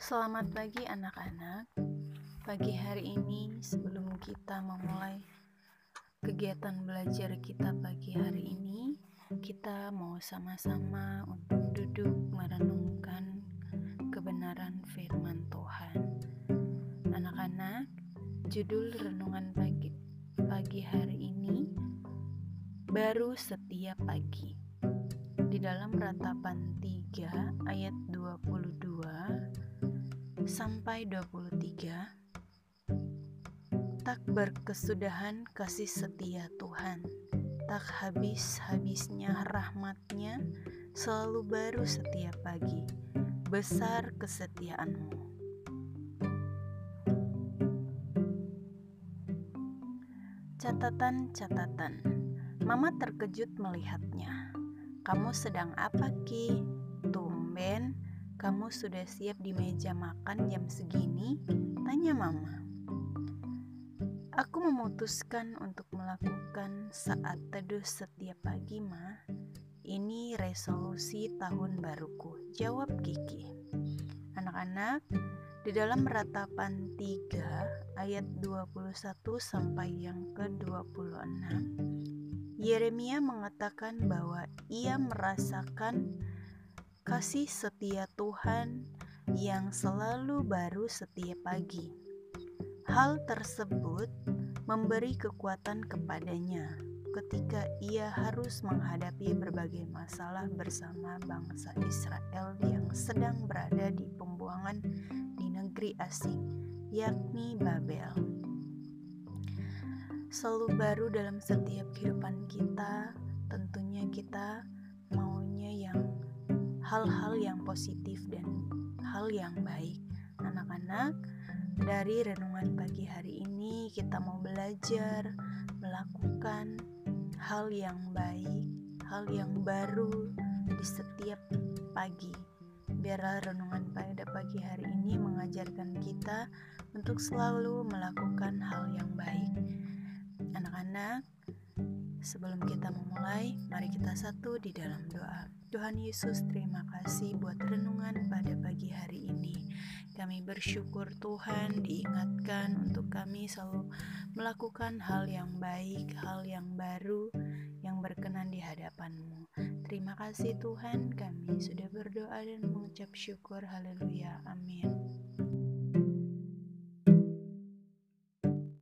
Selamat pagi anak-anak. Pagi hari ini sebelum kita memulai kegiatan belajar kita pagi hari ini, kita mau sama-sama untuk duduk merenungkan kebenaran firman Tuhan. Anak-anak, judul renungan pagi pagi hari ini baru setiap pagi. Di dalam ratapan 3 ayat 22 sampai 23 Tak berkesudahan kasih setia Tuhan. Tak habis-habisnya rahmatnya Selalu baru setiap pagi. Besar kesetiaanmu. Catatan-catatan. Mama terkejut melihatnya. Kamu sedang apa Ki? Tumben kamu sudah siap di meja makan jam segini? Tanya mama. Aku memutuskan untuk melakukan saat teduh setiap pagi, Ma. Ini resolusi tahun baruku, jawab Kiki. Anak-anak, di dalam ratapan 3 ayat 21 sampai yang ke-26, Yeremia mengatakan bahwa ia merasakan kasih setia Tuhan yang selalu baru setiap pagi. Hal tersebut memberi kekuatan kepadanya ketika ia harus menghadapi berbagai masalah bersama bangsa Israel yang sedang berada di pembuangan di negeri asing, yakni Babel. Selalu baru dalam setiap kehidupan kita, tentunya kita hal-hal yang positif dan hal yang baik. Anak-anak, dari renungan pagi hari ini kita mau belajar melakukan hal yang baik, hal yang baru di setiap pagi. Biarlah renungan pada pagi hari ini mengajarkan kita untuk selalu melakukan hal yang baik. Anak-anak, Sebelum kita memulai, mari kita satu di dalam doa. Tuhan Yesus, terima kasih buat renungan pada pagi hari ini. Kami bersyukur Tuhan diingatkan untuk kami selalu melakukan hal yang baik, hal yang baru, yang berkenan di hadapan-Mu. Terima kasih Tuhan, kami sudah berdoa dan mengucap syukur. Haleluya. Amin.